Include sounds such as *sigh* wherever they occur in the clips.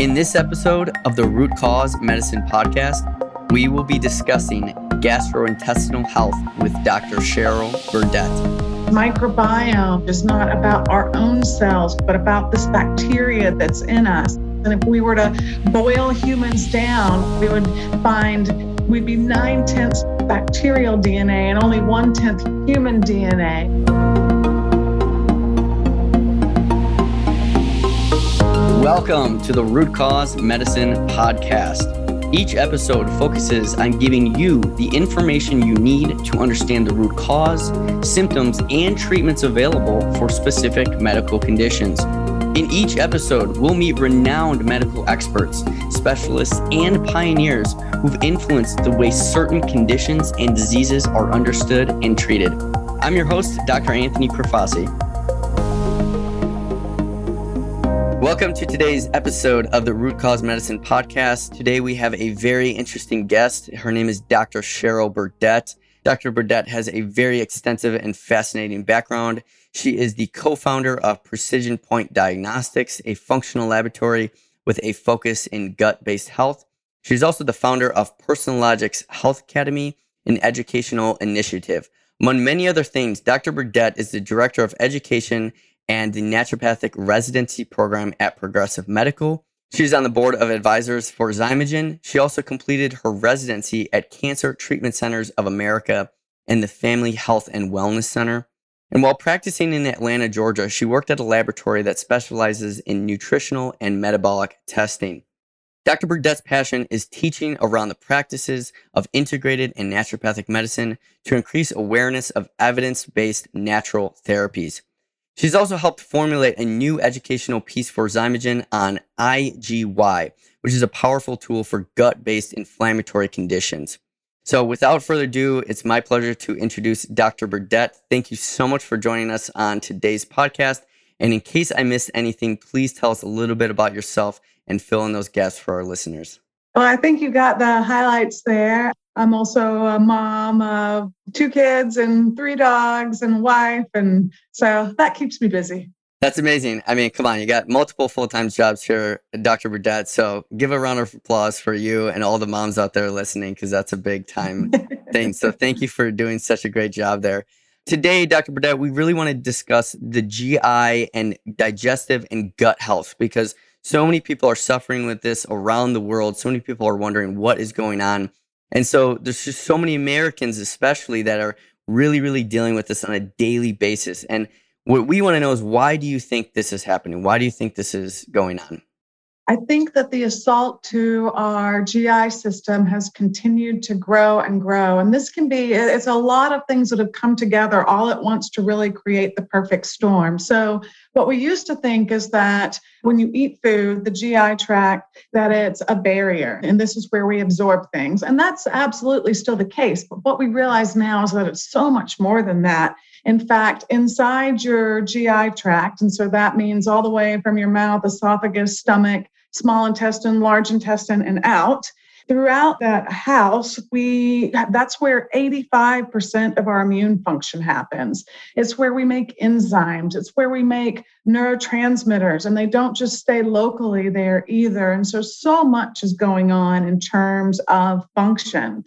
In this episode of the Root Cause Medicine podcast, we will be discussing gastrointestinal health with Dr. Cheryl Burdette Microbiome is not about our own cells, but about this bacteria that's in us. And if we were to boil humans down, we would find we'd be nine tenths bacterial DNA and only one tenth human DNA. Welcome to the Root Cause Medicine Podcast. Each episode focuses on giving you the information you need to understand the root cause, symptoms, and treatments available for specific medical conditions. In each episode, we'll meet renowned medical experts, specialists, and pioneers who've influenced the way certain conditions and diseases are understood and treated. I'm your host, Dr. Anthony Profasi. Welcome to today's episode of the Root Cause Medicine podcast. Today we have a very interesting guest. Her name is Dr. Cheryl Burdette. Dr. Burdette has a very extensive and fascinating background. She is the co founder of Precision Point Diagnostics, a functional laboratory with a focus in gut based health. She's also the founder of PersonalogiX Health Academy, an educational initiative. Among many other things, Dr. Burdette is the director of education and the naturopathic residency program at Progressive Medical. She's on the board of advisors for Xymogen. She also completed her residency at Cancer Treatment Centers of America and the Family Health and Wellness Center. And while practicing in Atlanta, Georgia, she worked at a laboratory that specializes in nutritional and metabolic testing. Dr. Burdette's passion is teaching around the practices of integrated and naturopathic medicine to increase awareness of evidence based natural therapies. She's also helped formulate a new educational piece for Xymogen on IGY, which is a powerful tool for gut based inflammatory conditions. So, without further ado, it's my pleasure to introduce Dr. Burdette. Thank you so much for joining us on today's podcast. And in case I missed anything, please tell us a little bit about yourself and fill in those gaps for our listeners. Well, I think you got the highlights there. I'm also a mom of two kids and three dogs and a wife. And so that keeps me busy. That's amazing. I mean, come on, you got multiple full time jobs here, Dr. Burdette. So give a round of applause for you and all the moms out there listening, because that's a big time *laughs* thing. So thank you for doing such a great job there. Today, Dr. Burdette, we really want to discuss the GI and digestive and gut health because so many people are suffering with this around the world. So many people are wondering what is going on. And so there's just so many Americans, especially, that are really, really dealing with this on a daily basis. And what we want to know is why do you think this is happening? Why do you think this is going on? I think that the assault to our GI system has continued to grow and grow. And this can be, it's a lot of things that have come together all at once to really create the perfect storm. So, what we used to think is that when you eat food, the GI tract, that it's a barrier. And this is where we absorb things. And that's absolutely still the case. But what we realize now is that it's so much more than that. In fact, inside your GI tract, and so that means all the way from your mouth, esophagus, stomach, small intestine, large intestine, and out. Throughout that house, we that's where 85% of our immune function happens. It's where we make enzymes, it's where we make neurotransmitters, and they don't just stay locally there either. And so so much is going on in terms of function.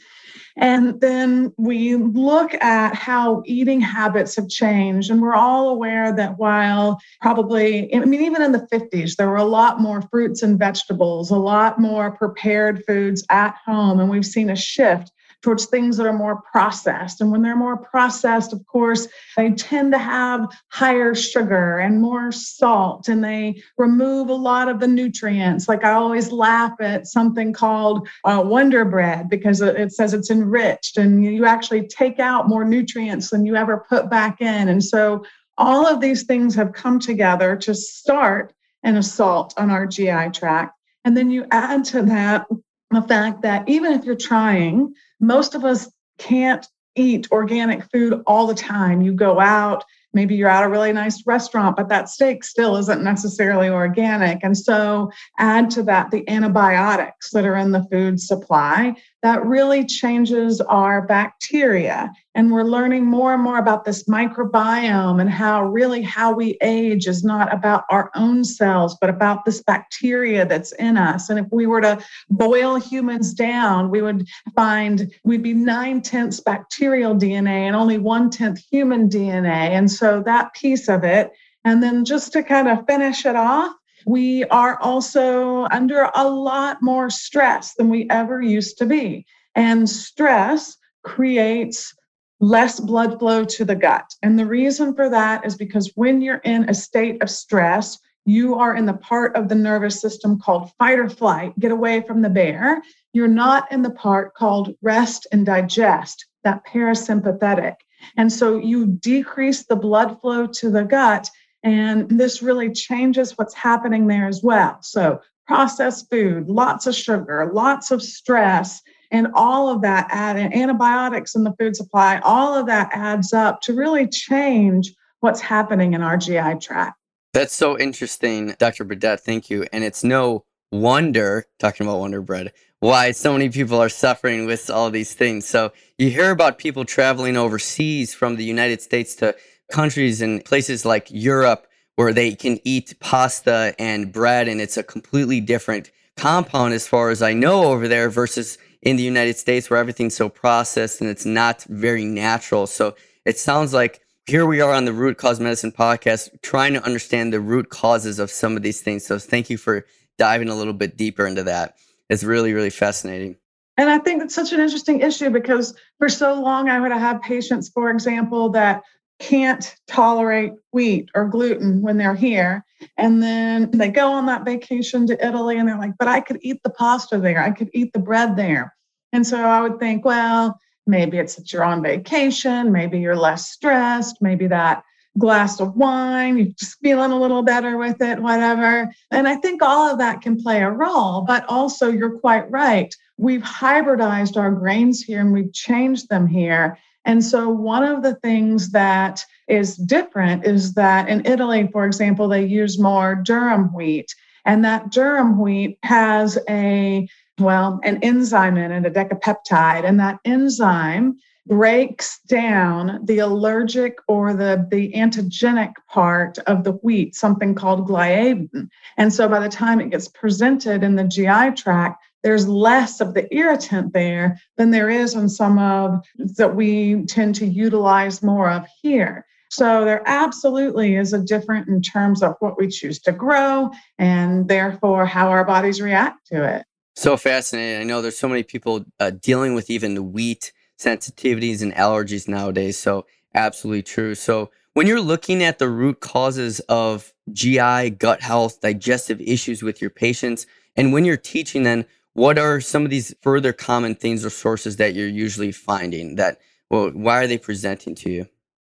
And then we look at how eating habits have changed. And we're all aware that while probably, I mean, even in the 50s, there were a lot more fruits and vegetables, a lot more prepared foods at home. And we've seen a shift towards things that are more processed. And when they're more processed, of course, they tend to have higher sugar and more salt, and they remove a lot of the nutrients. Like I always laugh at something called uh, Wonder Bread because it says it's enriched, and you actually take out more nutrients than you ever put back in. And so all of these things have come together to start an assault on our GI tract. And then you add to that the fact that even if you're trying, most of us can't eat organic food all the time. You go out, maybe you're at a really nice restaurant, but that steak still isn't necessarily organic. And so add to that the antibiotics that are in the food supply that really changes our bacteria. And we're learning more and more about this microbiome and how really how we age is not about our own cells, but about this bacteria that's in us. And if we were to boil humans down, we would find we'd be nine tenths bacterial DNA and only one tenth human DNA. And so that piece of it. And then just to kind of finish it off, we are also under a lot more stress than we ever used to be. And stress creates less blood flow to the gut. And the reason for that is because when you're in a state of stress, you are in the part of the nervous system called fight or flight, get away from the bear. You're not in the part called rest and digest, that parasympathetic. And so you decrease the blood flow to the gut and this really changes what's happening there as well. So, processed food, lots of sugar, lots of stress, and all of that add antibiotics in the food supply, all of that adds up to really change what's happening in our GI tract. That's so interesting, Dr. Burdette. Thank you. And it's no wonder, talking about Wonder Bread, why so many people are suffering with all these things. So you hear about people traveling overseas from the United States to countries and places like Europe where they can eat pasta and bread and it's a completely different compound as far as I know over there versus in the United States where everything's so processed and it's not very natural. So it sounds like here we are on the Root Cause Medicine podcast trying to understand the root causes of some of these things. So thank you for diving a little bit deeper into that. It's really, really fascinating. And I think it's such an interesting issue because for so long I would have patients, for example, that can't tolerate wheat or gluten when they're here. And then they go on that vacation to Italy and they're like, but I could eat the pasta there. I could eat the bread there. And so I would think, well, maybe it's that you're on vacation. Maybe you're less stressed. Maybe that glass of wine, you're just feeling a little better with it, whatever. And I think all of that can play a role. But also, you're quite right. We've hybridized our grains here and we've changed them here. And so, one of the things that is different is that in Italy, for example, they use more durum wheat. And that durum wheat has a, well, an enzyme in it, a decapeptide. And that enzyme breaks down the allergic or the, the antigenic part of the wheat, something called gliadin. And so by the time it gets presented in the GI tract, there's less of the irritant there than there is in some of that we tend to utilize more of here. So there absolutely is a difference in terms of what we choose to grow and therefore how our bodies react to it. So fascinating. I know there's so many people uh, dealing with even the wheat sensitivities and allergies nowadays. So absolutely true. So when you're looking at the root causes of GI, gut health, digestive issues with your patients, and when you're teaching then what are some of these further common things or sources that you're usually finding that well why are they presenting to you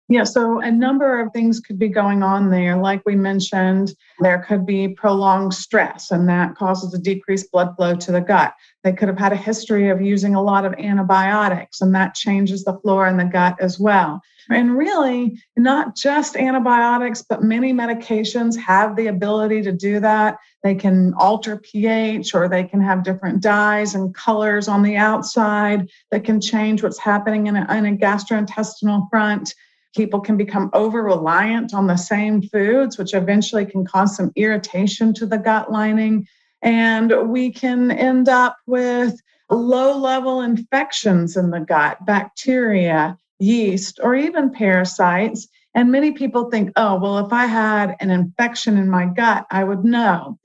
yeah, so a number of things could be going on there. Like we mentioned, there could be prolonged stress, and that causes a decreased blood flow to the gut. They could have had a history of using a lot of antibiotics, and that changes the flora in the gut as well. And really, not just antibiotics, but many medications have the ability to do that. They can alter pH or they can have different dyes and colors on the outside that can change what's happening in a, in a gastrointestinal front. People can become over reliant on the same foods, which eventually can cause some irritation to the gut lining. And we can end up with low level infections in the gut, bacteria, yeast, or even parasites. And many people think, oh, well, if I had an infection in my gut, I would know.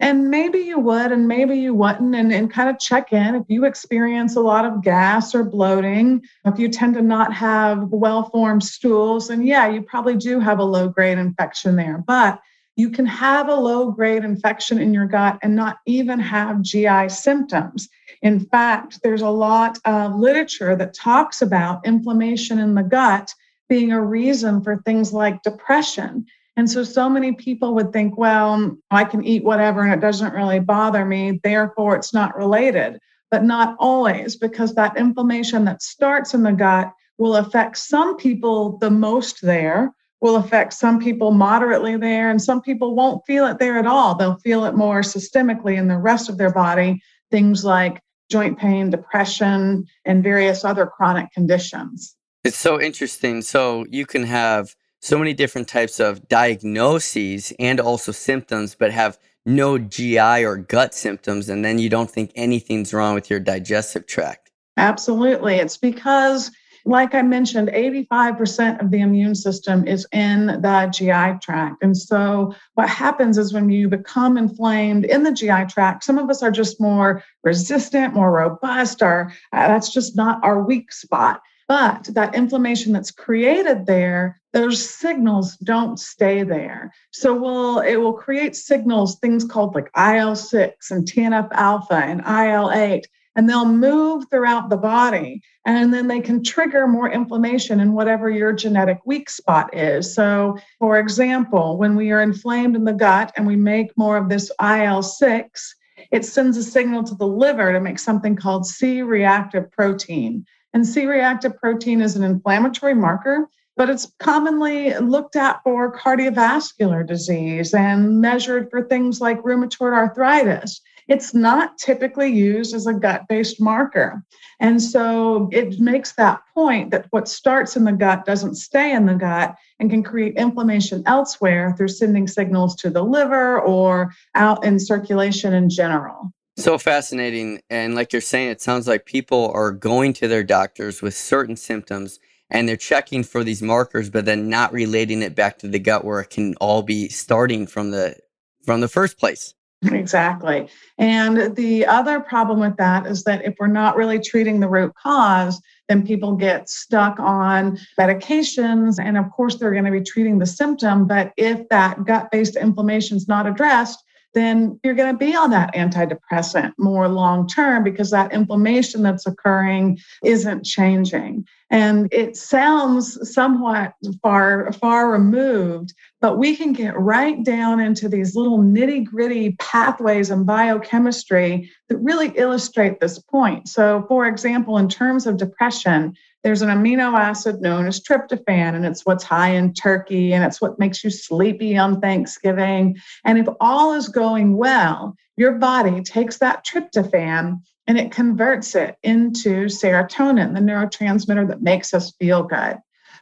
And maybe you would, and maybe you wouldn't, and, and kind of check in. If you experience a lot of gas or bloating, if you tend to not have well formed stools, and yeah, you probably do have a low grade infection there. But you can have a low grade infection in your gut and not even have GI symptoms. In fact, there's a lot of literature that talks about inflammation in the gut being a reason for things like depression and so, so many people would think, well, I can eat whatever and it doesn't really bother me. Therefore, it's not related. But not always, because that inflammation that starts in the gut will affect some people the most there, will affect some people moderately there, and some people won't feel it there at all. They'll feel it more systemically in the rest of their body. Things like joint pain, depression, and various other chronic conditions. It's so interesting. So you can have so many different types of diagnoses and also symptoms, but have no GI or gut symptoms, and then you don't think anything's wrong with your digestive tract. Absolutely. It's because, like I mentioned, 85% of the immune system is in the GI tract. And so, what happens is when you become inflamed in the GI tract, some of us are just more resistant, more robust, or uh, that's just not our weak spot. But that inflammation that's created there, those signals don't stay there. So will it will create signals, things called like IL-6 and TNF alpha and IL-8, and they'll move throughout the body. And then they can trigger more inflammation in whatever your genetic weak spot is. So, for example, when we are inflamed in the gut and we make more of this IL 6, it sends a signal to the liver to make something called C reactive protein. And C reactive protein is an inflammatory marker, but it's commonly looked at for cardiovascular disease and measured for things like rheumatoid arthritis. It's not typically used as a gut based marker. And so it makes that point that what starts in the gut doesn't stay in the gut and can create inflammation elsewhere through sending signals to the liver or out in circulation in general. So fascinating. And like you're saying, it sounds like people are going to their doctors with certain symptoms and they're checking for these markers, but then not relating it back to the gut where it can all be starting from the from the first place. Exactly. And the other problem with that is that if we're not really treating the root cause, then people get stuck on medications. And of course, they're going to be treating the symptom. But if that gut based inflammation is not addressed, then you're going to be on that antidepressant more long term because that inflammation that's occurring isn't changing. And it sounds somewhat far, far removed, but we can get right down into these little nitty gritty pathways and biochemistry that really illustrate this point. So, for example, in terms of depression, there's an amino acid known as tryptophan, and it's what's high in turkey, and it's what makes you sleepy on Thanksgiving. And if all is going well, your body takes that tryptophan and it converts it into serotonin, the neurotransmitter that makes us feel good.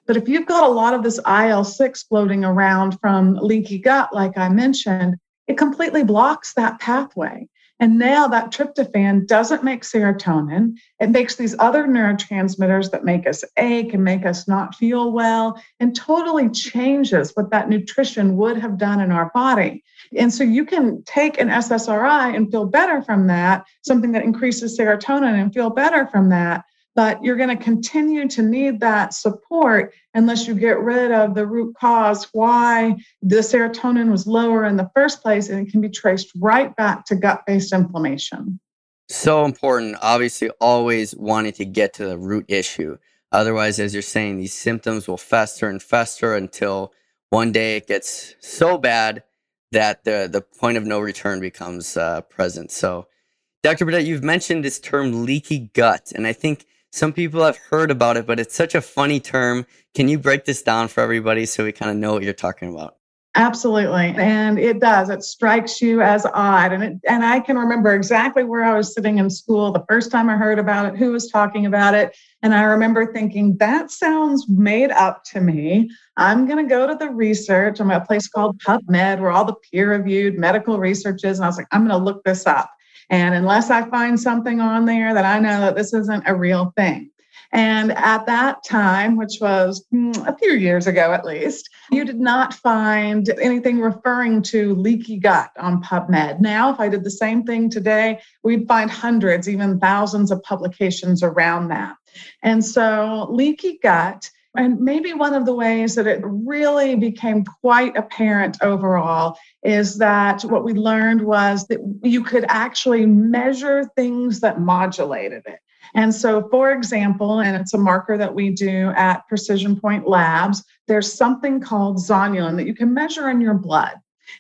But if you've got a lot of this IL 6 floating around from leaky gut, like I mentioned, it completely blocks that pathway. And now that tryptophan doesn't make serotonin. It makes these other neurotransmitters that make us ache and make us not feel well and totally changes what that nutrition would have done in our body. And so you can take an SSRI and feel better from that, something that increases serotonin and feel better from that but you're going to continue to need that support unless you get rid of the root cause why the serotonin was lower in the first place and it can be traced right back to gut-based inflammation so important obviously always wanting to get to the root issue otherwise as you're saying these symptoms will fester and fester until one day it gets so bad that the the point of no return becomes uh, present so Dr. Burdette, you've mentioned this term leaky gut, and I think some people have heard about it, but it's such a funny term. Can you break this down for everybody so we kind of know what you're talking about? Absolutely. And it does. It strikes you as odd. And it, and I can remember exactly where I was sitting in school the first time I heard about it, who was talking about it. And I remember thinking, that sounds made up to me. I'm going to go to the research. I'm at a place called PubMed where all the peer reviewed medical research is. And I was like, I'm going to look this up. And unless I find something on there that I know that this isn't a real thing. And at that time, which was hmm, a few years ago at least, you did not find anything referring to leaky gut on PubMed. Now, if I did the same thing today, we'd find hundreds, even thousands of publications around that. And so, leaky gut and maybe one of the ways that it really became quite apparent overall is that what we learned was that you could actually measure things that modulated it. And so, for example, and it's a marker that we do at Precision Point Labs, there's something called zonulin that you can measure in your blood.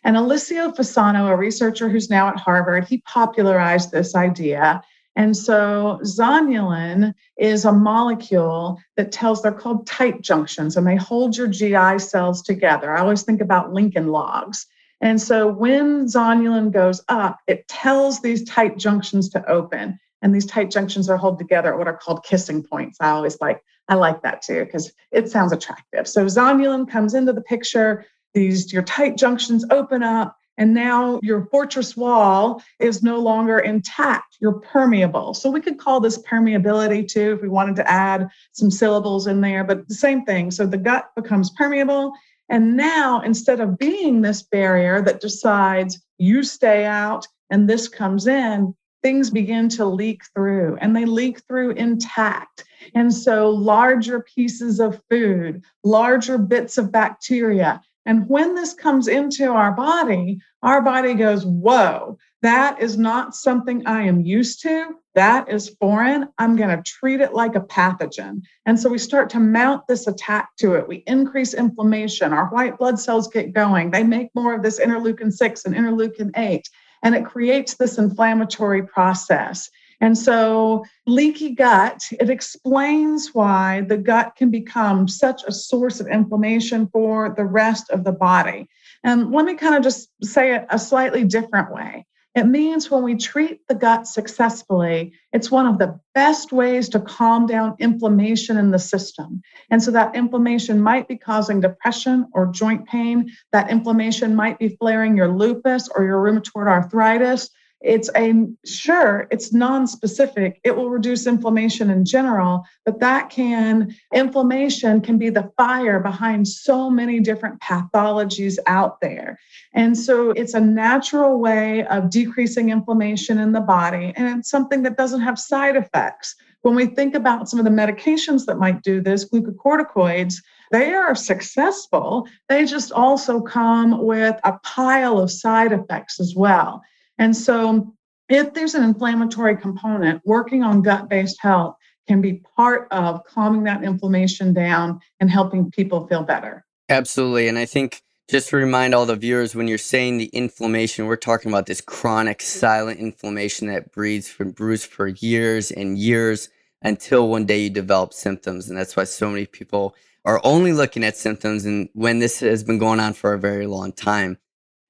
And Alessio Fasano, a researcher who's now at Harvard, he popularized this idea. And so zonulin is a molecule that tells, they're called tight junctions, and they hold your GI cells together. I always think about Lincoln logs. And so when zonulin goes up, it tells these tight junctions to open. And these tight junctions are held together at what are called kissing points. I always like, I like that too, because it sounds attractive. So zonulin comes into the picture, these your tight junctions open up, and now your fortress wall is no longer intact. You're permeable. So we could call this permeability too if we wanted to add some syllables in there, but the same thing. So the gut becomes permeable. And now, instead of being this barrier that decides you stay out and this comes in, things begin to leak through and they leak through intact. And so, larger pieces of food, larger bits of bacteria. And when this comes into our body, our body goes, Whoa, that is not something I am used to. That is foreign. I'm going to treat it like a pathogen. And so we start to mount this attack to it. We increase inflammation. Our white blood cells get going. They make more of this interleukin 6 and interleukin 8 and it creates this inflammatory process. And so, leaky gut, it explains why the gut can become such a source of inflammation for the rest of the body. And let me kind of just say it a slightly different way. It means when we treat the gut successfully, it's one of the best ways to calm down inflammation in the system. And so that inflammation might be causing depression or joint pain. That inflammation might be flaring your lupus or your rheumatoid arthritis it's a sure it's non-specific it will reduce inflammation in general but that can inflammation can be the fire behind so many different pathologies out there. And so it's a natural way of decreasing inflammation in the body and it's something that doesn't have side effects. When we think about some of the medications that might do this glucocorticoids they are successful they just also come with a pile of side effects as well and so, if there's an inflammatory component, working on gut based health can be part of calming that inflammation down and helping people feel better. Absolutely. And I think just to remind all the viewers, when you're saying the inflammation, we're talking about this chronic silent inflammation that breeds from brews for years and years until one day you develop symptoms. And that's why so many people are only looking at symptoms and when this has been going on for a very long time.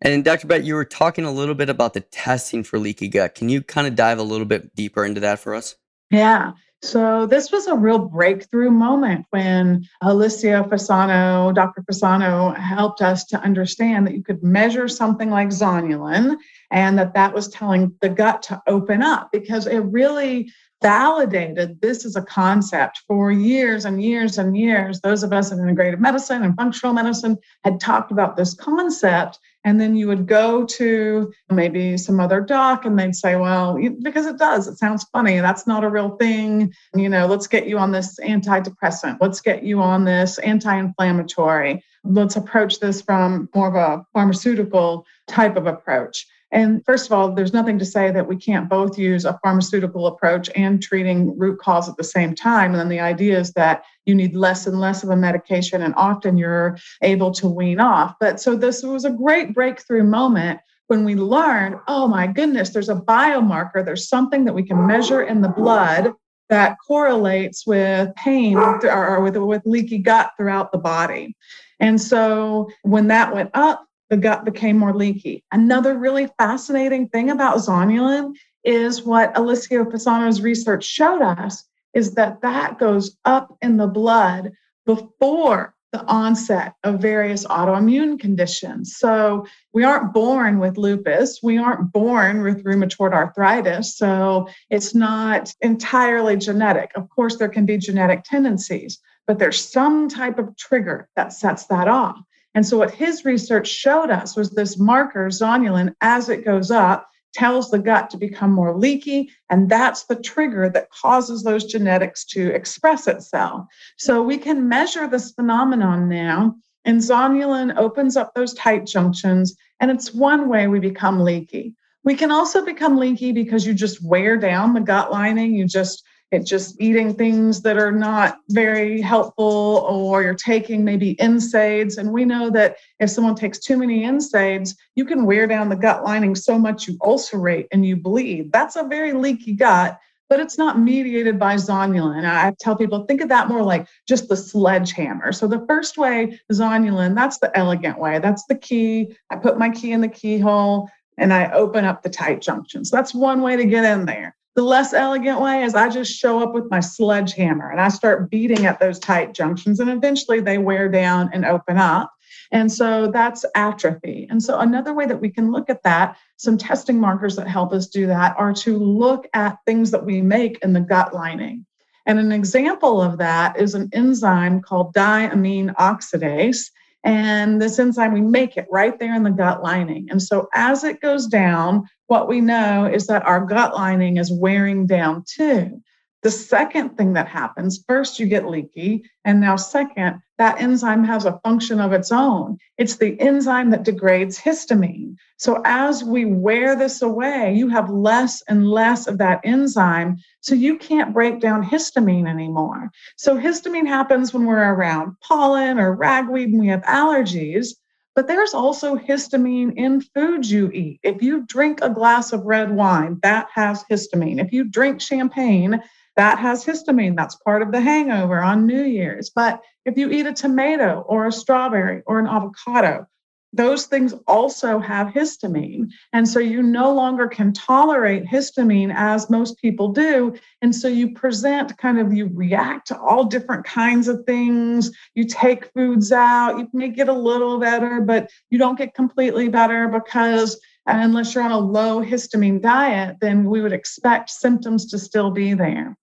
And Dr. Bett, you were talking a little bit about the testing for leaky gut. Can you kind of dive a little bit deeper into that for us? Yeah. So this was a real breakthrough moment when Alessio Fasano, Dr. Fasano helped us to understand that you could measure something like zonulin and that that was telling the gut to open up because it really validated this is a concept for years and years and years. Those of us in integrative medicine and functional medicine had talked about this concept and then you would go to maybe some other doc and they'd say, well, because it does, it sounds funny. That's not a real thing. You know, let's get you on this antidepressant. Let's get you on this anti inflammatory. Let's approach this from more of a pharmaceutical type of approach. And first of all, there's nothing to say that we can't both use a pharmaceutical approach and treating root cause at the same time. And then the idea is that you need less and less of a medication, and often you're able to wean off. But so this was a great breakthrough moment when we learned oh my goodness, there's a biomarker, there's something that we can measure in the blood that correlates with pain or with, with leaky gut throughout the body. And so when that went up, the gut became more leaky. Another really fascinating thing about zonulin is what Alessio Fasano's research showed us is that that goes up in the blood before the onset of various autoimmune conditions. So we aren't born with lupus, we aren't born with rheumatoid arthritis. So it's not entirely genetic. Of course, there can be genetic tendencies, but there's some type of trigger that sets that off. And so, what his research showed us was this marker, zonulin, as it goes up, tells the gut to become more leaky. And that's the trigger that causes those genetics to express itself. So, we can measure this phenomenon now. And zonulin opens up those tight junctions. And it's one way we become leaky. We can also become leaky because you just wear down the gut lining. You just it's just eating things that are not very helpful, or you're taking maybe NSAIDs. And we know that if someone takes too many NSAIDs, you can wear down the gut lining so much you ulcerate and you bleed. That's a very leaky gut, but it's not mediated by zonulin. I tell people, think of that more like just the sledgehammer. So the first way, zonulin, that's the elegant way. That's the key. I put my key in the keyhole and I open up the tight junctions. That's one way to get in there. The less elegant way is I just show up with my sledgehammer and I start beating at those tight junctions, and eventually they wear down and open up. And so that's atrophy. And so another way that we can look at that, some testing markers that help us do that are to look at things that we make in the gut lining. And an example of that is an enzyme called diamine oxidase. And this enzyme, we make it right there in the gut lining. And so as it goes down, what we know is that our gut lining is wearing down too. The second thing that happens, first you get leaky, and now second, that enzyme has a function of its own. It's the enzyme that degrades histamine. So as we wear this away, you have less and less of that enzyme, so you can't break down histamine anymore. So histamine happens when we're around pollen or ragweed and we have allergies. But there's also histamine in foods you eat. If you drink a glass of red wine, that has histamine. If you drink champagne, that has histamine. That's part of the hangover on New Year's. But if you eat a tomato or a strawberry or an avocado, those things also have histamine. And so you no longer can tolerate histamine as most people do. And so you present kind of, you react to all different kinds of things. You take foods out, you may get a little better, but you don't get completely better because unless you're on a low histamine diet, then we would expect symptoms to still be there.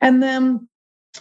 And then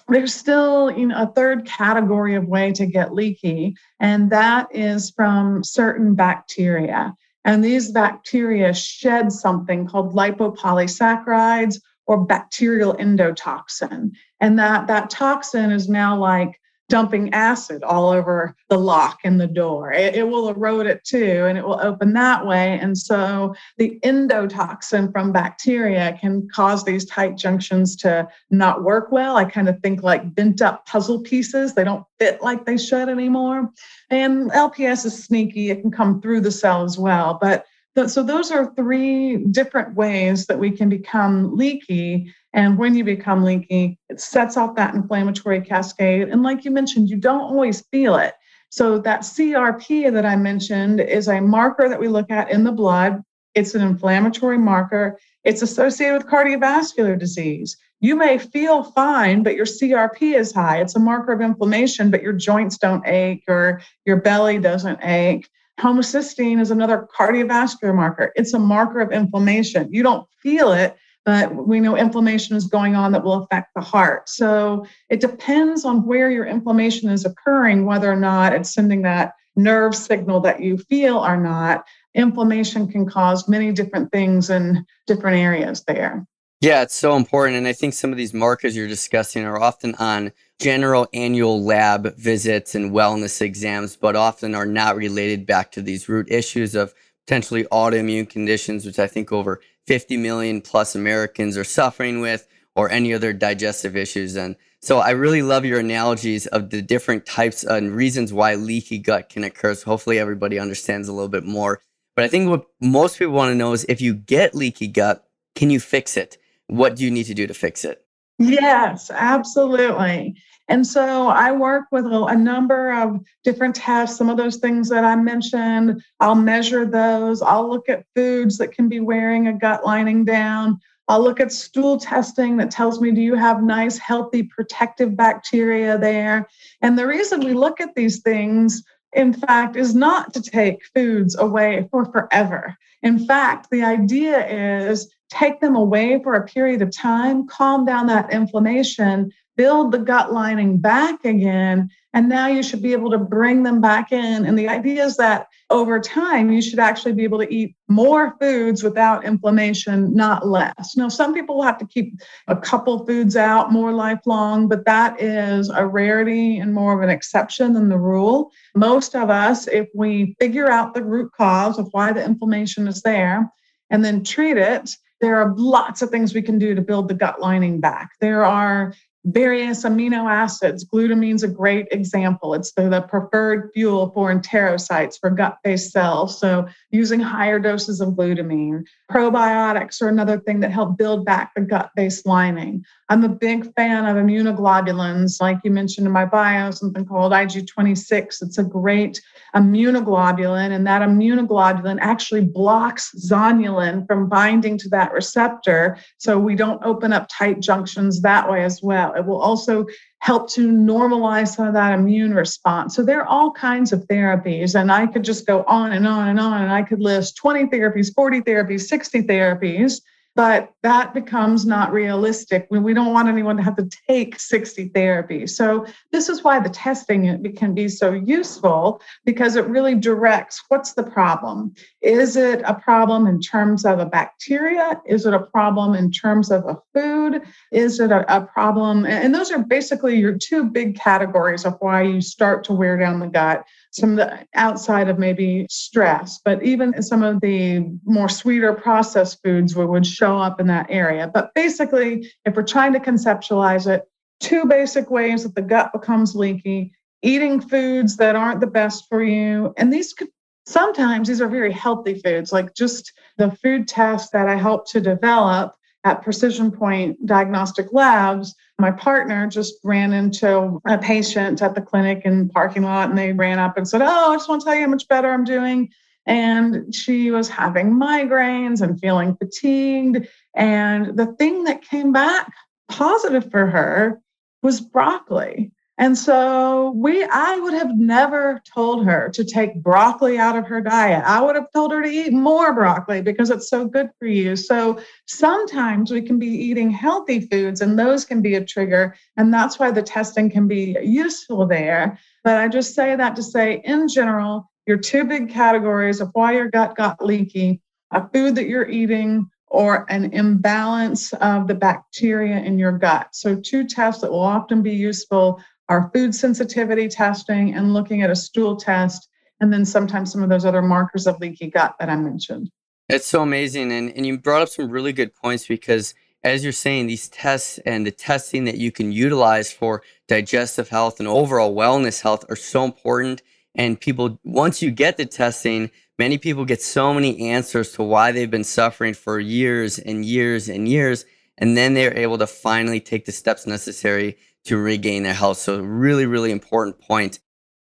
there's still you know, a third category of way to get leaky, and that is from certain bacteria. And these bacteria shed something called lipopolysaccharides or bacterial endotoxin. And that, that toxin is now like dumping acid all over the lock and the door. It, it, will erode it too, and it will open that way. And so the endotoxin from bacteria can cause these tight junctions to not work well. I kind of think like bent up puzzle pieces, they don't fit like they should anymore. And LPS is sneaky, it can come through the cell as well. But so those are three different ways that we can become leaky. And when you become leaky, it sets off that inflammatory cascade. And like you mentioned, you don't always feel it. So that CRP that I mentioned is a marker that we look at in the blood. It's an inflammatory marker. It's associated with cardiovascular disease. You may feel fine, but your CRP is high. It's a marker of inflammation, but your joints don't ache or your belly doesn't ache. Homocysteine is another cardiovascular marker. It's a marker of inflammation. You don't feel it, but we know inflammation is going on that will affect the heart. So it depends on where your inflammation is occurring, whether or not it's sending that nerve signal that you feel or not. Inflammation can cause many different things in different areas there. Yeah, it's so important. And I think some of these markers you're discussing are often on general annual lab visits and wellness exams, but often are not related back to these root issues of potentially autoimmune conditions, which I think over 50 million plus Americans are suffering with, or any other digestive issues. And so I really love your analogies of the different types and reasons why leaky gut can occur. So hopefully everybody understands a little bit more. But I think what most people want to know is if you get leaky gut, can you fix it? What do you need to do to fix it? Yes, absolutely. And so I work with a, number of different tests, some of those things that I mentioned. I'll measure those. I'll look at foods that can be wearing a gut lining down. I'll look at stool testing that tells me do you have nice, healthy, protective bacteria there? And the reason we look at these things, in fact, is not to take foods away for forever. In fact, the idea is take them away for a period of time, calm down that inflammation, build the gut lining back again. And now you should be able to bring them back in. And the idea is that over time, you should actually be able to eat more foods without inflammation, not less. Now, some people will have to keep a couple foods out more lifelong, but that is a rarity and more of an exception than the rule. Most of us, if we figure out the root cause of why the inflammation is there and then treat it, there are lots of things we can do to build the gut lining back. There are various amino acids. Glutamine's a great example. It's the, the preferred fuel for enterocytes for gut based cells. So, using higher doses of glutamine. Probiotics are another thing that help build back the gut based lining. I'm a big fan of immunoglobulins, like you mentioned in my bio, something called IG26. It's a great immunoglobulin, and that immunoglobulin actually blocks zonulin from binding to that receptor. So we don't open up tight junctions that way as well. It will also help to normalize some of that immune response. So there are all kinds of therapies, and I could just go on and on and on, and I could list 20 therapies, 40 therapies, 60 therapies but that becomes not realistic we don't want anyone to have to take 60 therapies. So this is why the testing can be so useful because it really directs what's the problem. Is it a problem in terms of a bacteria? Is it a problem in terms of a food? Is it a, a problem? And those are basically your two big categories of why you start to wear down the gut some of the outside of maybe stress, but even some of the more sweeter processed foods would show up in that area. But basically, if we're trying to conceptualize it, two basic ways that the gut becomes leaky eating foods that aren't the best for you. And these could sometimes these are very healthy foods, like just the food test that I helped to develop at Precision Point Diagnostic Labs, my partner just ran into a patient at the clinic in parking lot and they ran up and said, Oh, I just want to tell you how much better I'm doing. And she was having migraines and feeling fatigued. And the thing that came back positive for her was broccoli. And so we I would have never told her to take broccoli out of her diet. I would have told her to eat more broccoli because it's so good for you. So sometimes we can be eating healthy foods and those can be a trigger and that's why the testing can be useful there. But I just say that to say in general, your two big categories of why your gut got leaky, a food that you're eating or an imbalance of the bacteria in your gut. So, two tests that will often be useful our food sensitivity testing and looking at a stool test, and then sometimes some of those other markers of leaky gut that I mentioned. It's so amazing. And, and you brought up some really good points because, as you're saying, these tests and the testing that you can utilize for digestive health and overall wellness health are so important. And people, once you get the testing, many people get so many answers to why they've been suffering for years and years and years. And then they're able to finally take the steps necessary to regain their health. So, really, really important point.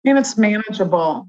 And it's manageable.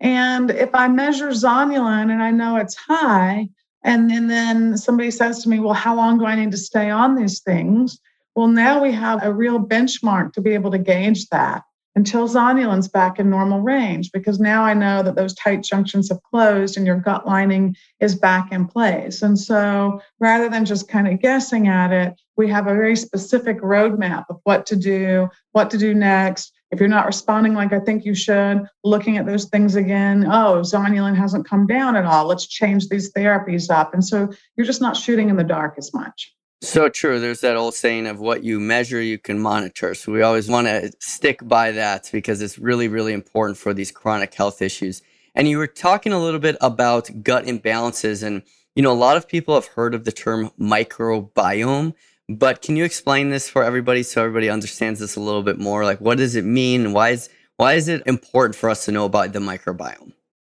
And if I measure zonulin and I know it's high, and, and then somebody says to me, Well, how long do I need to stay on these things? Well, now we have a real benchmark to be able to gauge that until zonulin's back in normal range, because now I know that those tight junctions have closed and your gut lining is back in place. And so rather than just kind of guessing at it, we have a very specific roadmap of what to do, what to do next. If you're not responding like I think you should, looking at those things again, oh, zonulin hasn't come down at all. Let's change these therapies up. And so you're just not shooting in the dark as much. So true. There's that old saying of what you measure, you can monitor. So we always want to stick by that because it's really, really important for these chronic health issues. And you were talking a little bit about gut imbalances. And, you know, a lot of people have heard of the term microbiome, but can you explain this for everybody so everybody understands this a little bit more? Like, what does it mean? Why is, why is it important for us to know about the microbiome?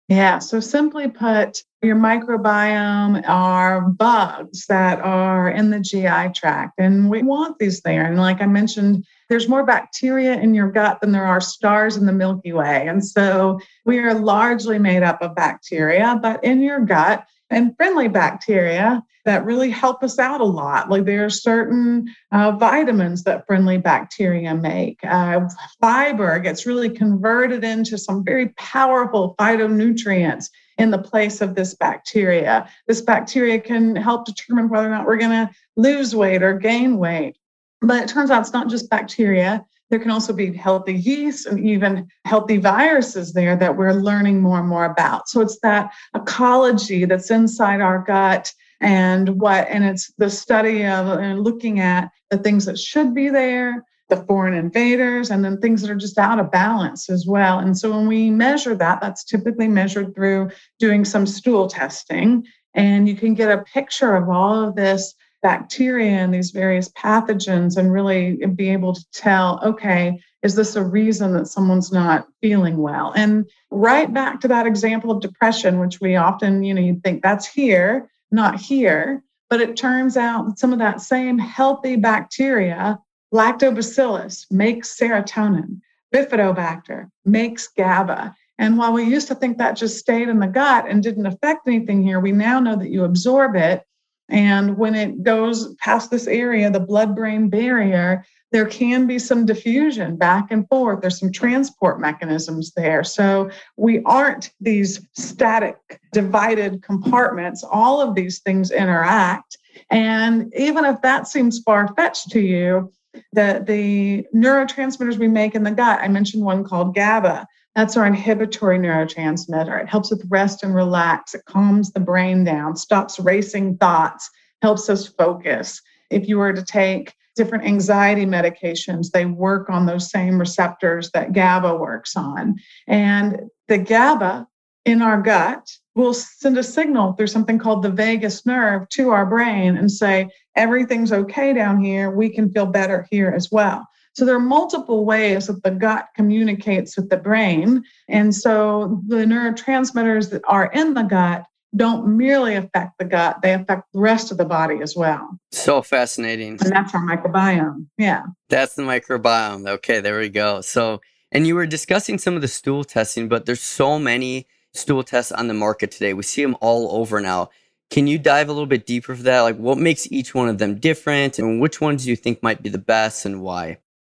Yeah. So simply put, your microbiome are bugs that are in the GI tract, and we want these there. And like I mentioned, there's more bacteria in your gut than there are stars in the Milky Way. And so we are largely made up of bacteria, but in your gut, and friendly bacteria that really help us out a lot. Like there are certain uh, vitamins that friendly bacteria make. Uh, fiber gets really converted into some very powerful phytonutrients in the place of this bacteria. This bacteria can help determine whether or not we're going to lose weight or gain weight. But it turns out it's not just bacteria. There can also be healthy yeast and even healthy viruses there that we're learning more and more about. So it's that ecology that's inside our gut and what, and it's the study of and looking at the things that should be there, the foreign invaders, and then things that are just out of balance as well. And so when we measure that, that's typically measured through doing some stool testing. And you can get a picture of all of this bacteria and these various pathogens and really be able to tell, okay, is this a reason that someone's not feeling well? And right back to that example of depression, which we often, you know, you think that's here, not here. But it turns out some of that same healthy bacteria, lactobacillus, makes serotonin, bifidobacter makes GABA. And while we used to think that just stayed in the gut and didn't affect anything here, we now know that you absorb it. And when it goes past this area, the blood brain barrier, there can be some diffusion back and forth. There's some transport mechanisms there. So we aren't these static, divided compartments. All of these things interact. And even if that seems far fetched to you, the, the neurotransmitters we make in the gut, I mentioned one called GABA. That's our inhibitory neurotransmitter. It helps with rest and relax. It calms the brain down, stops racing thoughts, helps us focus. If you were to take different anxiety medications, they work on those same receptors that GABA works on. And the GABA in our gut will send a signal through something called the vagus nerve to our brain and say, everything's okay down here. We can feel better here as well. So there are multiple ways that the gut communicates with the brain. And so the neurotransmitters that are in the gut don't merely affect the gut, they affect the rest of the body as well. So fascinating. And that's our microbiome. Yeah. That's the microbiome. Okay, there we go. So, and you were discussing some of the stool testing, but there's so many stool tests on the market today. We see them all over now. Can you dive a little bit deeper for that? Like, what makes each one of them different, and which ones do you think might be the best, and why?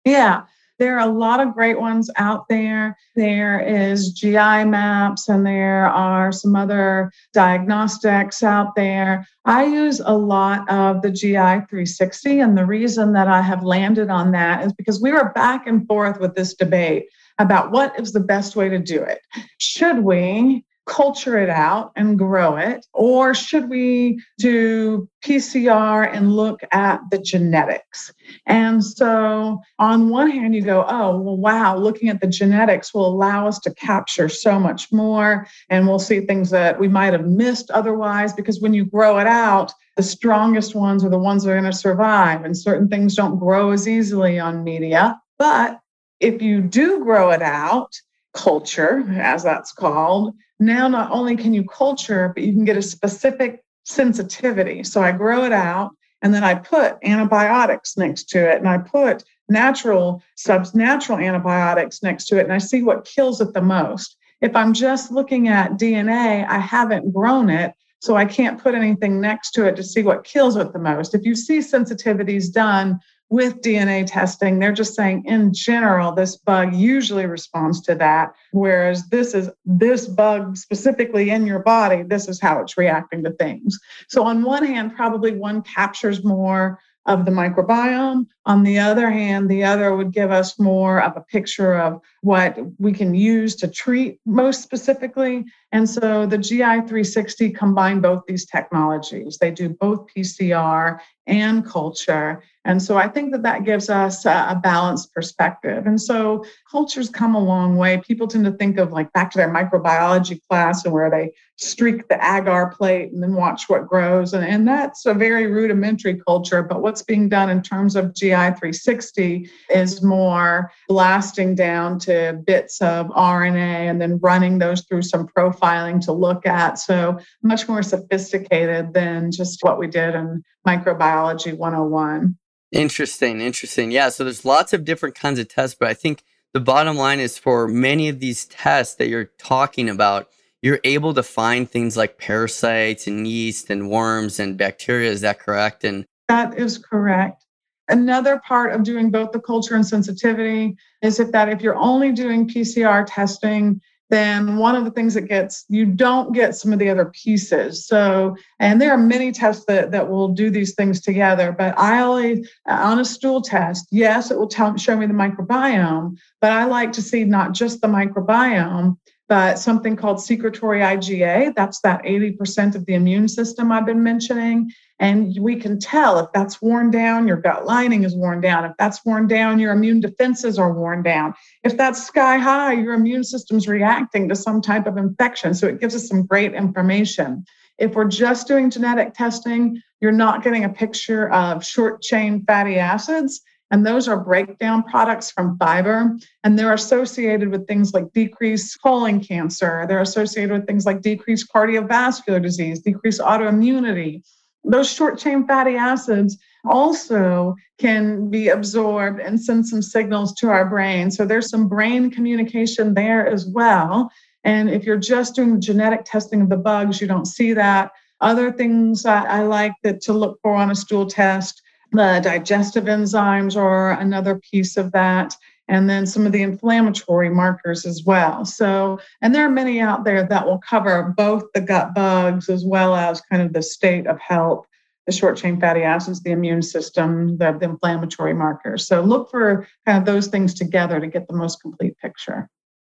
Yeah. There are a lot of great ones out there. There is GI maps and there are some other diagnostics out there. I use a lot of the GI 360. And the reason that I have landed on that is because we were back and forth with this debate about what is the best way to do it. Should we culture it out and grow it? Or should we do PCR and look at the genetics? And so, on one hand, you go, oh, well, wow, looking at the genetics will allow us to capture so much more. And we'll see things that we might have missed otherwise, because when you grow it out, the strongest ones are the ones that are going to survive. And certain things don't grow as easily on media. But if you do grow it out, culture, as that's called, now not only can you culture, but you can get a specific sensitivity. So I grow it out and then I put antibiotics next to it and I put natural subs natural antibiotics next to it and I see what kills it the most. If I'm just looking at DNA, I haven't grown it, so I can't put anything next to it to see what kills it the most. If you see sensitivities done with DNA testing, they're just saying in general, this bug usually responds to that. Whereas this is this bug specifically in your body, this is how it's reacting to things. So, on one hand, probably one captures more of the microbiome. On the other hand, the other would give us more of a picture of what we can use to treat most specifically. And so the GI 360 combine both these technologies. They do both PCR and culture. And so I think that that gives us a, balanced perspective. And so cultures come a long way. People tend to think of like back to their microbiology class and where they streak the agar plate and then watch what grows. And, and that's a very rudimentary culture. But what's being done in terms of GI 360 is more blasting down to bits of RNA and then running those through some profiling to look at. So much more sophisticated than just what we did in microbiology 101. Interesting, interesting. Yeah, so there's lots of different kinds of tests, but I think the bottom line is for many of these tests that you're talking about, you're able to find things like parasites and yeast and worms and bacteria. Is that correct? And that is correct. Another part of doing both the culture and sensitivity is if that if you're only doing PCR testing, then one of the things that gets you don't get some of the other pieces. So and there are many tests that, that will do these things together but i always on a stool test yes it will tell show me the microbiome but i like to see not just the microbiome but something called secretory IgA. That's that 80% of the immune system I've been mentioning. And we can tell if that's worn down, your gut lining is worn down. If that's worn down, your immune defenses are worn down. If that's sky high, your immune system's reacting to some type of infection. So it gives us some great information. If we're just doing genetic testing, you're not getting a picture of short chain fatty acids. And those are breakdown products from fiber. And they're associated with things like decreased colon cancer. They're associated with things like decreased cardiovascular disease, decreased autoimmunity. Those short chain fatty acids also can be absorbed and send some signals to our brain. So there's some brain communication there as well. And if you're just doing genetic testing of the bugs, you don't see that. Other things I like that to look for on a stool test, the digestive enzymes are another piece of that. And then some of the inflammatory markers as well. So, and there are many out there that will cover both the gut bugs as well as kind of the state of health the short chain fatty acids, the immune system, the, the, inflammatory markers. So look for kind of those things together to get the most complete picture.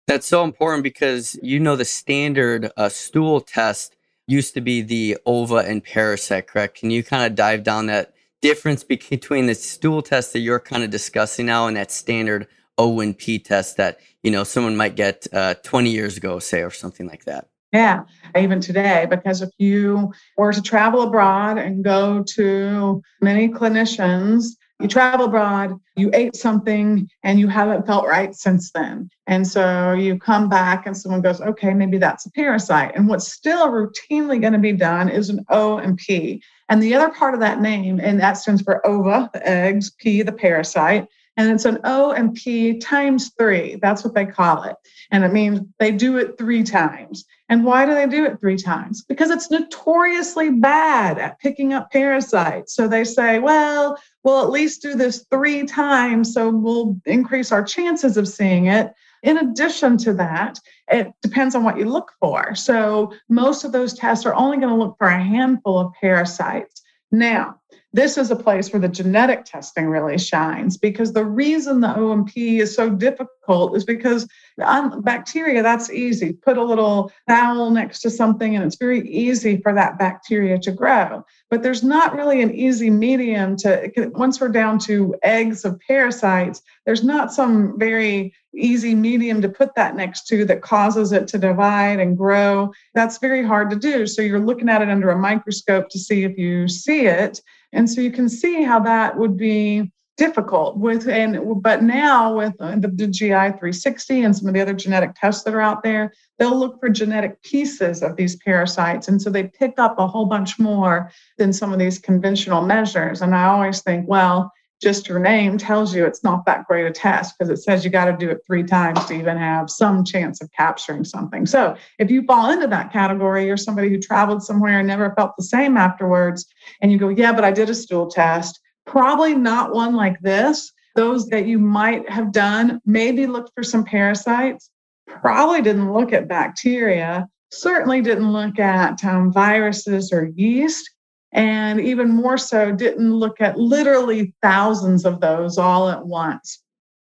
That's so important because you know the standard uh, stool test used to be the ova and parasite, correct? Can you kind of dive down that difference between the stool test that you're kind of discussing now and that standard O and P test that you know someone might get uh, 20 years ago, say, or something like that? Yeah, even today, because if you were to travel abroad and go to many clinicians, you travel abroad, you ate something, and you haven't felt right since then. And so you come back and someone goes, okay, maybe that's a parasite. And what's still routinely going to be done is an O and P. And the other part of that name, and that stands for ova, the eggs, P, the parasite. And it's an O and P times three. That's what they call it. And it means they do it three times. And why do they do it three times? Because it's notoriously bad at picking up parasites. So they say, well, we'll at least do this three times. So we'll increase our chances of seeing it. In addition to that, it depends on what you look for. So most of those tests are only going to look for a handful of parasites. Now, this is a place where the genetic testing really shines because the reason the O and P is so difficult is because bacteria, that's easy. Put a little vowel next to something and it's very easy for that bacteria to grow. But there's not really an easy medium to, once we're down to eggs of parasites, there's not some very easy medium to put that next to that causes it to divide and grow. That's very hard to do. So you're looking at it under a microscope to see if you see it. And so you can see how that would be difficult with and but now with uh, the, the GI 360 and some of the other genetic tests that are out there, they'll look for genetic pieces of these parasites. And so they pick up a whole bunch more than some of these conventional measures. And I always think, well, just your name tells you it's not that great a test because it says you got to do it three times to even have some chance of capturing something. So if you fall into that category, you're somebody who traveled somewhere and never felt the same afterwards, and you go, yeah, but I did a stool test, probably not one like this. Those that you might have done maybe looked for some parasites, probably didn't look at bacteria, certainly didn't look at um, viruses or yeast and even more so, didn't look at literally thousands of those all at once.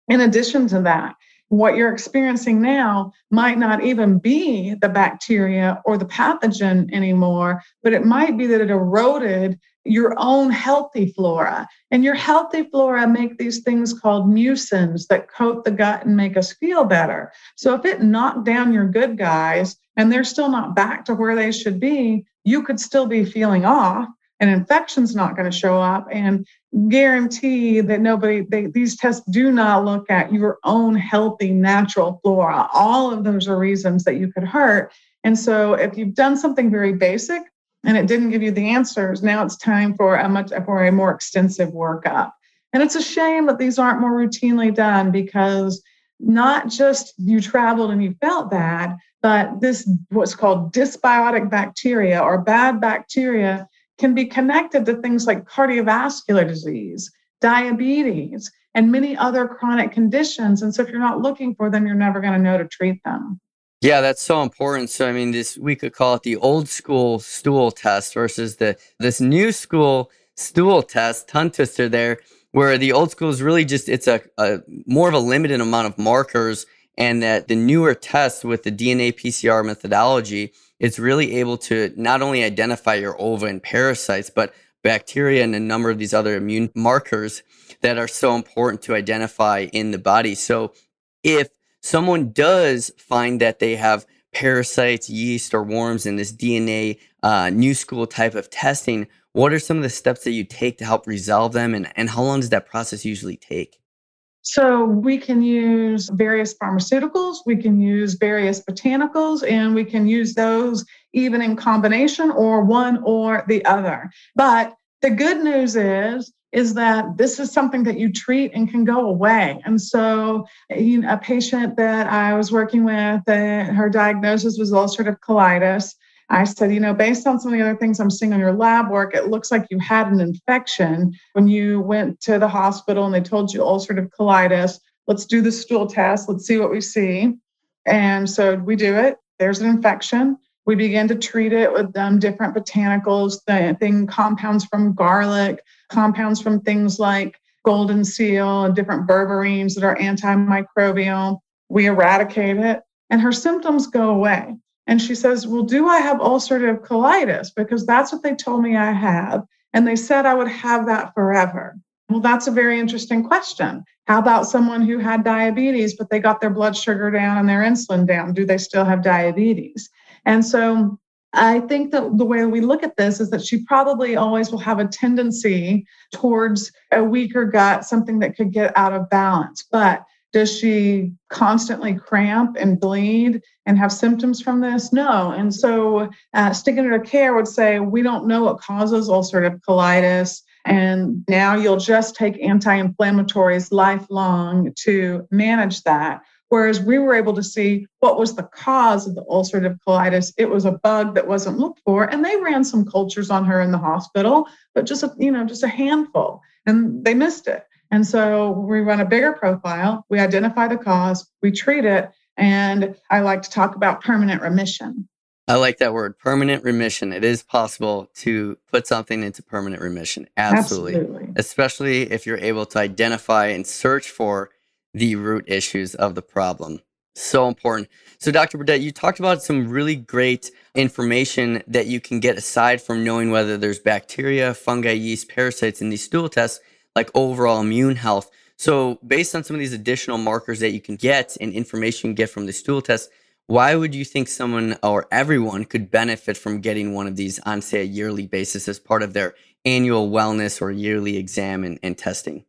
In addition to that, what you're experiencing now might not even be the bacteria or the pathogen anymore, but it might be that it eroded your own healthy flora. And your healthy flora make these things called mucins that coat the gut and make us feel better. So if it knocked down your good guys and they're still not back to where they should be, you could still be feeling off and infection's not going to show up and guarantee that nobody they, these tests do not look at your own healthy natural flora all of those are reasons that you could hurt and so if you've done something very basic and it didn't give you the answers now it's time for a much for a more extensive workup and it's a shame that these aren't more routinely done because not just you traveled and you felt bad but this what's called dysbiotic bacteria or bad bacteria can be connected to things like cardiovascular disease, diabetes, and many other chronic conditions. And so if you're not looking for them, you're never going to know to treat them. Yeah, that's so important. So I mean, this we could call it the old school stool test versus the this new school stool test, tongue twister there, where the old school is really just it's a, a more of a limited amount of markers, and that the newer test with the DNA PCR methodology it's really able to not only identify your ova and parasites, but bacteria and a number of these other immune markers that are so important to identify in the body. So if someone does find that they have parasites, yeast, or worms in this DNA uh, new school type of testing, What are some of the steps that you take to help resolve them? And, and how long does that process usually take? So we can use various pharmaceuticals, we can use various botanicals, and we can use those even in combination or one or the other. But the good news is is that this is something that you treat and can go away. And so, a patient that I was working with, her diagnosis was ulcerative colitis. I said, you know, based on some of the other things I'm seeing on your lab work, it looks like you had an infection when you went to the hospital and they told you ulcerative colitis. Let's do the stool test. Let's see what we see. And so we do it. There's an infection. We begin to treat it with um, different botanicals, the thing compounds from garlic, compounds from things like golden seal and different berberines that are antimicrobial. We eradicate it, and her symptoms go away. And she says, Well, do I have ulcerative colitis? Because that's what they told me I have. And they said I would have that forever. Well, that's a very interesting question. How about someone who had diabetes, but they got their blood sugar down and their insulin down? Do they still have diabetes? And so I think that the way we look at this is that she probably always will have a tendency towards a weaker gut, something that could get out of balance. But does she constantly cramp and bleed and have symptoms from this? No. And so, uh, Stigler Care would say, We don't know what causes ulcerative colitis. And now you'll just take anti inflammatories lifelong to manage that. Whereas we were able to see what was the cause of the ulcerative colitis. It was a bug that wasn't looked for. And they ran some cultures on her in the hospital, but just a, you know, just a handful. And they missed it. And so we run a bigger profile, we identify the cause, we treat it, and I like to talk about permanent remission. I like that word, permanent remission. It is possible to put something into permanent remission. Absolutely. Absolutely. Especially if you're able to identify and search for the root issues of the problem. So important. So, Dr. Burdette, you talked about some really great information that you can get aside from knowing whether there's bacteria, fungi, yeast, parasites in these stool tests like overall immune health. So, based on some of these additional markers that you can get and information you get from the stool test, why would you think someone or everyone could benefit from getting one of these on, say, a yearly basis as part of their annual wellness or yearly exam and, and testing?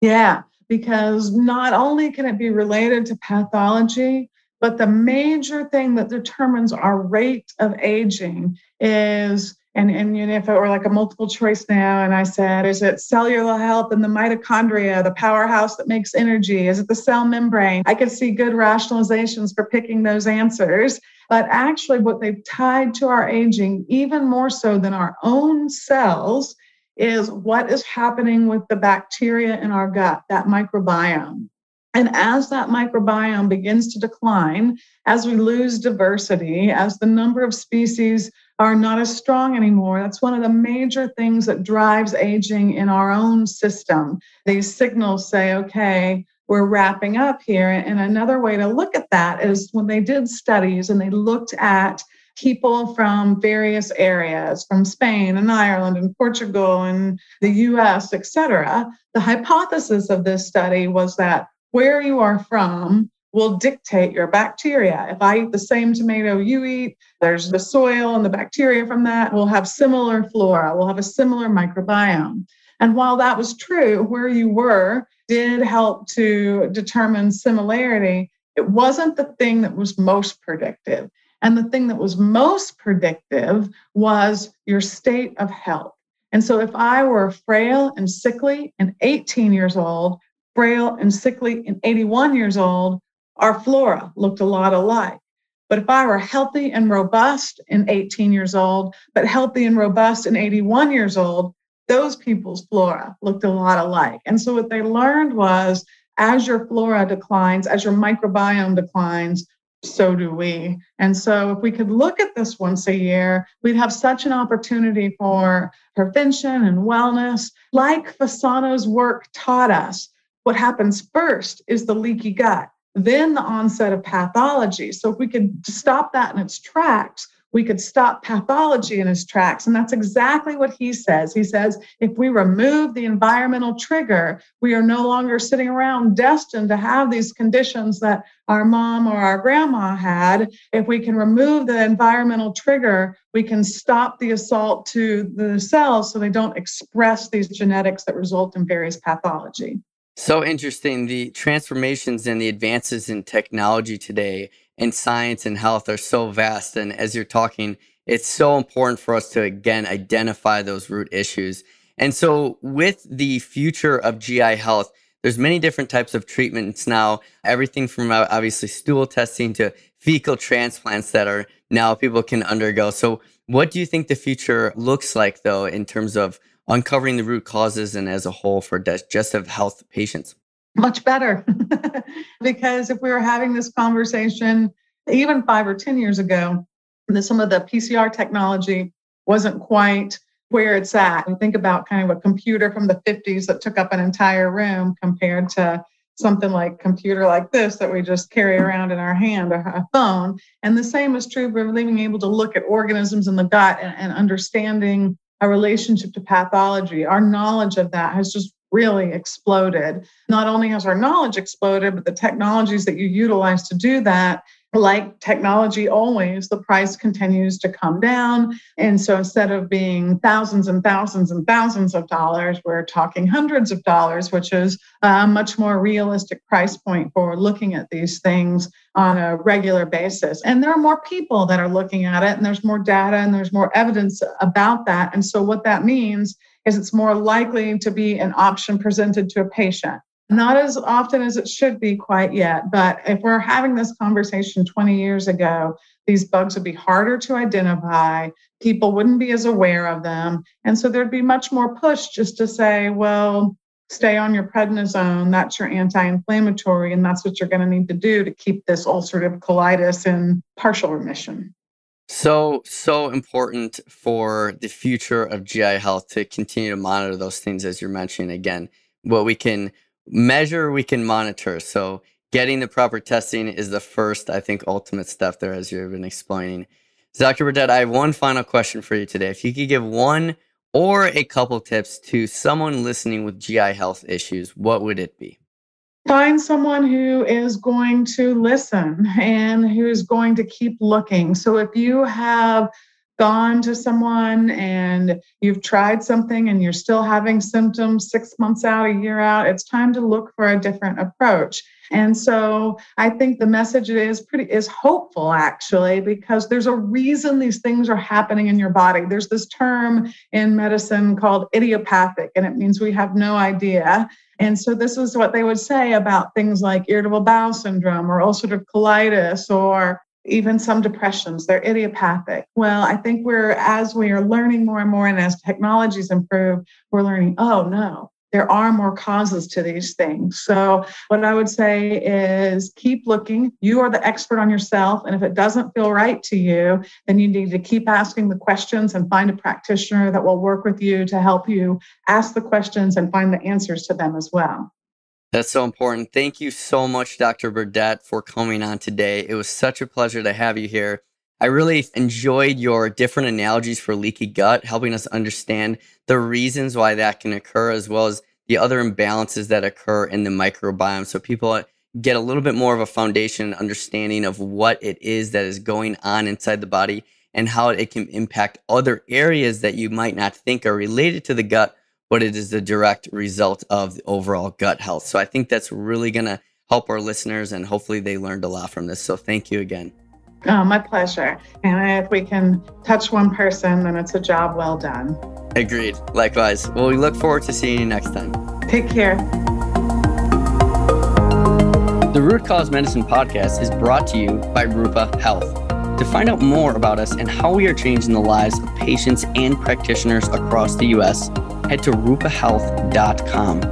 Yeah, because not only can it be related to pathology, but the major thing that determines our rate of aging is and, and you know, if it were like a multiple choice now, and I said, is it cellular health and the mitochondria, the powerhouse that makes energy? Is it the cell membrane? I could see good rationalizations for picking those answers. But actually, what they've tied to our aging, even more so than our own cells, is what is happening with the bacteria in our gut, that microbiome. And as that microbiome begins to decline, as we lose diversity, as the number of species are not as strong anymore. That's one of the major things that drives aging in our own system. These signals say, okay, we're wrapping up here. And another way to look at that is when they did studies and they looked at people from various areas from Spain and Ireland and Portugal and the US, etc. The hypothesis of this study was that where you are from will dictate your bacteria. If I eat the same tomato you eat, there's the soil and the bacteria from that will have similar flora, will have a similar microbiome. And while that was true, where you were did help to determine similarity, it wasn't the thing that was most predictive. And the thing that was most predictive was your state of health. And so if I were frail and sickly and 18 years old, frail and sickly and 81 years old, our flora looked a lot alike. But if I were healthy and robust in 18 years old, but healthy and robust in 81 years old, those people's flora looked a lot alike. And so what they learned was as your flora declines, as your microbiome declines, so do we. And so if we could look at this once a year, we'd have such an opportunity for prevention and wellness. Like Fasano's work taught us, what happens first is the leaky gut then the onset of pathology. So if we could stop that in its tracks, we could stop pathology in his tracks. And that's exactly what he says. He says, if we remove the environmental trigger, we are no longer sitting around destined to have these conditions that our mom or our grandma had. If we can remove the environmental trigger, we can stop the assault to the cells so they don't express these genetics that result in various pathology. So interesting. The transformations and the advances in technology today and science and health are so vast. And as you're talking, it's so important for us to again identify those root issues. And so with the future of GI health, there's many different types of treatments now, everything from uh, obviously stool testing to fecal transplants that are now people can undergo. So what do you think the future looks like though in terms of uncovering the root causes and as a whole for digestive health patients? much better. *laughs* because if we were having this conversation even five or 10 years ago, some of the PCR technology wasn't quite where it's at. And think about kind of a computer from the 50s that took up an entire room compared to something like computer like this that we just carry around in our hand, a, phone. And the same is true for being able to look at organisms in the gut and, and understanding a relationship to pathology. Our knowledge of that has just really exploded. Not only has our knowledge exploded, but the technologies that you utilize to do that like technology always, the price continues to come down. And so instead of being thousands and thousands and thousands of dollars, we're talking hundreds of dollars, which is a much more realistic price point for looking at these things on a regular basis. And there are more people that are looking at it, and there's more data and there's more evidence about that. And so what that means is it's more likely to be an option presented to a patient. Not as often as it should be quite yet, but if we're having this conversation 20 years ago, these bugs would be harder to identify. People wouldn't be as aware of them. And so there'd be much more push just to say, well, stay on your prednisone. That's your anti inflammatory. And that's what you're going to need to do to keep this ulcerative colitis in partial remission. So, so important for the future of GI health to continue to monitor those things, as you're mentioning again. What we can measure, we can monitor. So, getting the proper testing is the first, I think, ultimate step there, as you've been explaining. Dr. Burdette, I have one final question for you today. If you could give one or a couple tips to someone listening with GI health issues, what would it be? find someone who is going to listen and who's going to keep looking. So if you have gone to someone and you've tried something and you're still having symptoms six months out, a year out, it's time to look for a different approach. And so I think the message is pretty is hopeful actually because there's a reason these things are happening in your body. There's this term in medicine called idiopathic and it means we have no idea. And so this is what they would say about things like irritable bowel syndrome or ulcerative colitis or even some depressions they're idiopathic well i think we're as we are learning more and more and as technologies improve we're learning oh no there are more causes to these things. So, what I would say is keep looking. You are the expert on yourself. And if it doesn't feel right to you, then you need to keep asking the questions and find a practitioner that will work with you to help you ask the questions and find the answers to them as well. That's so important. Thank you so much, Dr. Burdette, for coming on today. It was such a pleasure to have you here. I really enjoyed your different analogies for leaky gut, helping us understand the reasons why that can occur, as well as the other imbalances that occur in the microbiome. So people get a little bit more of a foundation and understanding of what it is that is going on inside the body and how it can impact other areas that you might not think are related to the gut, but it is the direct result of the overall gut health. So I think that's really going to help our listeners and hopefully they learned a lot from this. So thank you again. Oh, my pleasure. And if we can touch one person, then it's a job well done. Agreed. Likewise. Well, we look forward to seeing you next time. Take care. The Root Cause Medicine podcast is brought to you by Rupa Health. To find out more about us and how we are changing the lives of patients and practitioners across the U.S., head to rupahealth.com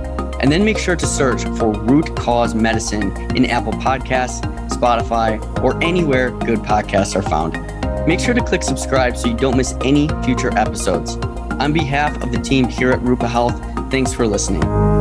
and then make sure to search for Root Cause Medicine in Apple Podcasts Spotify, or anywhere good podcasts are found. Make sure to click subscribe so you don't miss any future episodes. On behalf of the team here at Rupa Health, thanks for listening.